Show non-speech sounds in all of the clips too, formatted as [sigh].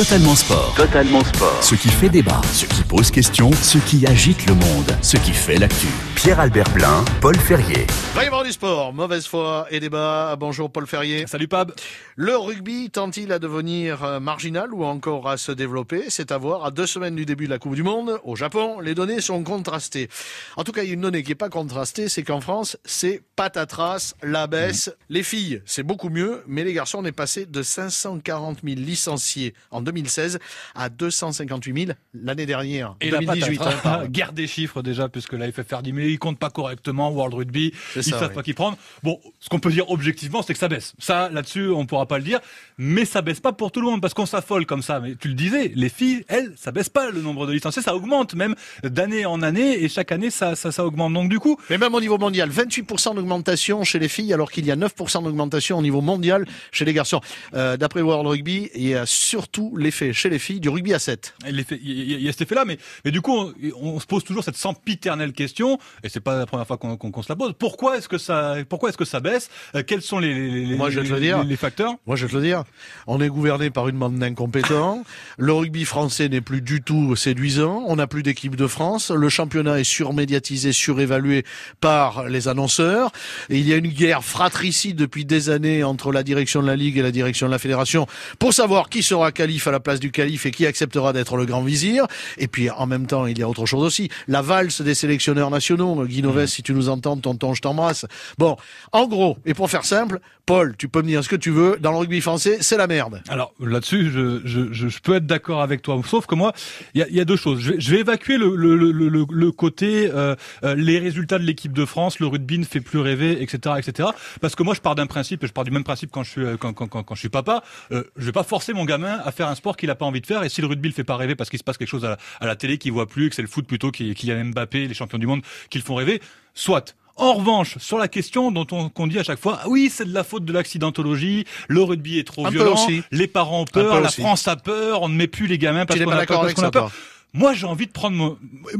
Totalement Sport. Totalement Sport. Ce qui fait débat, ce qui pose question, ce qui agite le monde, ce qui fait l'actu. Pierre-Albert Blin, Paul Ferrier. Va du sport, mauvaise foi et débat. Bonjour Paul Ferrier. Salut Pab. Le rugby tend-il à devenir euh, marginal ou encore à se développer? C'est à voir. À deux semaines du début de la Coupe du Monde, au Japon, les données sont contrastées. En tout cas, il y a une donnée qui n'est pas contrastée, c'est qu'en France, c'est patatras, la baisse. Mmh. Les filles, c'est beaucoup mieux, mais les garçons, on est passé de 540 000 licenciés en 2016 à 258 000 l'année dernière, et 2018. La hein, [laughs] Guerre des chiffres déjà, puisque la FFR dit mais ils comptent pas correctement World Rugby, ils ça, savent pas qui prendre. Bon, ce qu'on peut dire objectivement, c'est que ça baisse. Ça, là-dessus, on pourra pas le dire, mais ça baisse pas pour tout le monde parce qu'on s'affole comme ça. Mais tu le disais, les filles, elles, ça baisse pas le nombre de licenciés, ça augmente même d'année en année et chaque année ça, ça, ça augmente. Donc du coup, mais même au niveau mondial, 28% d'augmentation chez les filles alors qu'il y a 9% d'augmentation au niveau mondial chez les garçons. Euh, D'après World Rugby, il y a surtout l'effet chez les filles du rugby à 7. Il y a cet effet-là, mais, mais du coup, on, on, se pose toujours cette sempiternelle question, et c'est pas la première fois qu'on qu se la pose. Pourquoi est-ce que ça, pourquoi est-ce que ça baisse? Euh, Quels sont les, les, Moi, je te le dire. les, facteurs? Moi, je vais te le dire. On est gouverné par une bande d'incompétents. le rugby français n'est plus du tout séduisant. On n'a plus d'équipe de France. Le championnat est surmédiatisé, surévalué par les annonceurs. Et il y a une guerre fratricide depuis des années entre la direction de la Ligue et la direction de la Fédération pour savoir qui sera calife à la place du calife et qui acceptera d'être le grand vizir. Et puis, en même temps, il y a autre chose aussi. La valse des sélectionneurs nationaux. Guinoves, mmh. si tu nous entends, tonton, je t'embrasse. Bon, en gros, et pour faire simple, Paul, tu peux me dire ce que tu veux. Dans le rugby français, c'est la merde. Alors là-dessus, je, je, je, peux être d'accord avec toi. Sauf que moi, il y a, y a, deux choses. Je vais, je vais évacuer le, le, le, le côté euh, euh, les résultats de l'équipe de France. Le rugby ne fait plus rêver, etc., etc. Parce que moi, je pars d'un principe, et je pars du même principe quand je suis quand, quand, quand, quand je suis papa. Euh, je vais pas forcer mon gamin à faire un sport qu'il a pas envie de faire. Et si le rugby le fait pas rêver parce qu'il se passe quelque chose à la, à la télé qu'il voit plus, que c'est le foot plutôt qui, qui a Mbappé, les champions du monde, qui le font rêver, soit. En revanche, sur la question dont on qu'on dit à chaque fois, oui, c'est de la faute de l'accidentologie, le rugby est trop violent, les parents ont peur, la France a peur, on ne met plus les gamins parce qu'on a, peur, parce a peur. Moi, j'ai envie de prendre mon,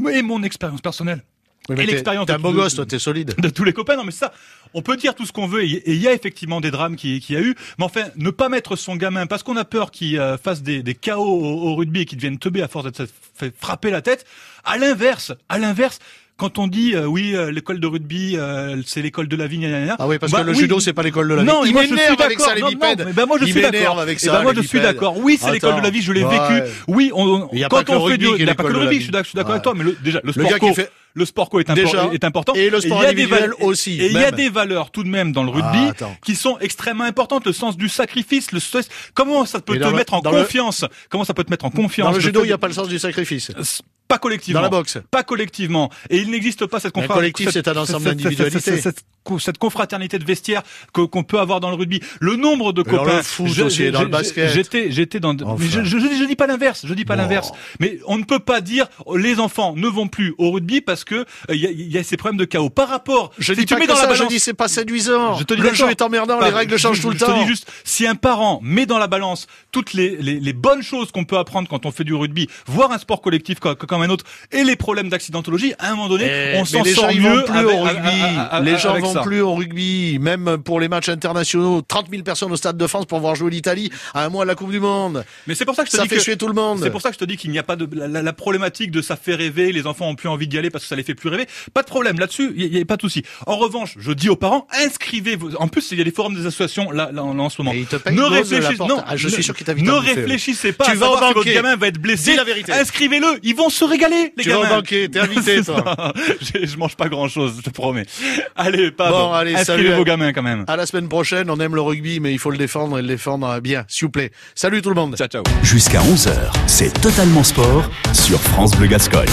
et mon expérience personnelle. Oui, et l'expérience T'es un beau gosse, toi, t'es solide. De tous les copains, non mais ça, on peut dire tout ce qu'on veut, et il y a effectivement des drames qui, qui a eu, mais enfin, ne pas mettre son gamin, parce qu'on a peur qu'il euh, fasse des, des chaos au, au, rugby et qu'il devienne teubé à force d'être fait frapper la tête, à l'inverse, à l'inverse, quand on dit euh, oui euh, l'école de rugby euh, c'est l'école de la vie gna, ah oui parce bah, que le judo c'est pas l'école de la vie. non il moi je suis avec ça les bipèdes. ben moi je suis d'accord. avec ça ben moi je suis d'accord. Oui c'est l'école de la vie je l'ai vécu. Oui on, quand on fait du il n'y a pas que le rugby je suis d'accord avec toi mais déjà le sport le sport co est, est, important. Et le sport individuel aussi. Et il y a des valeurs tout de même dans le rugby ah, qui sont extrêmement importantes. Le sens du sacrifice, le stress. Comment ça peut te mettre en confiance? Comment ça peut te mettre en confiance? Dans le judo, il n'y a pas le sens du sacrifice. Pas collectivement. Dans la boxe. Pas collectivement. Et il n'existe pas cette confraternité. collectif, c'est un ensemble d'individualités. Cette, confraternité de vestiaire qu'on peut avoir dans le rugby. Le nombre de copains. Dans le foot aussi, dans le basket. J'étais, j'étais dans. je, je, je, dis pas l'inverse. Je dis pas l'inverse. Mais on ne peut pas dire les enfants ne vont plus au rugby parce que il euh, y, y, a ces problèmes de chaos. Par rapport. Je dis tu pas mets dans ça, la balance, je dis c'est pas séduisant. Je te dis le jeu est emmerdant, les règles changent tout le temps. Je te dis juste, si un parent met dans la balance toutes les, les, les bonnes choses qu'on peut apprendre quand on fait du rugby, voir un sport collectif comme, comme un autre, et les problèmes d'accidentologie, à un moment donné, eh, on s'en sort mieux au rugby. les gens vont plus au rugby, même pour les matchs internationaux. 30 000 personnes au Stade de France pour voir jouer l'Italie à un mois de la Coupe du Monde. Mais c'est pour ça que je te ça dis fait que tout le monde. C'est pour ça que je te dis qu'il n'y a pas de la, problématique de ça fait rêver, les enfants ont plus envie d'y aller parce que ça les fait plus rêver. Pas de problème là-dessus, il n'y a, pas de souci. En revanche, je dis aux parents, inscrivez vos. En plus, il y a les forums des associations là, là, en ce moment. ne réfléchissez, non, ah, je suis sûr qu'il Ne réfléchissez pas tu à vas savoir si votre gamin va être blessé. la vérité. Inscrivez-le, ils vont se régaler les tu gamins. Vas banquer, t'es invité [laughs] toi. je, je mange pas grand-chose, je te promets. Allez, pas bon, allez, inscrivez vos gamins quand même. À la semaine prochaine, on aime le rugby, mais il faut le défendre et le défendre bien, s'il vous plaît. Salut tout le monde. Ciao, ciao. Jusqu'à 11h, c'est totalement sport sur France Bleu Gascogne.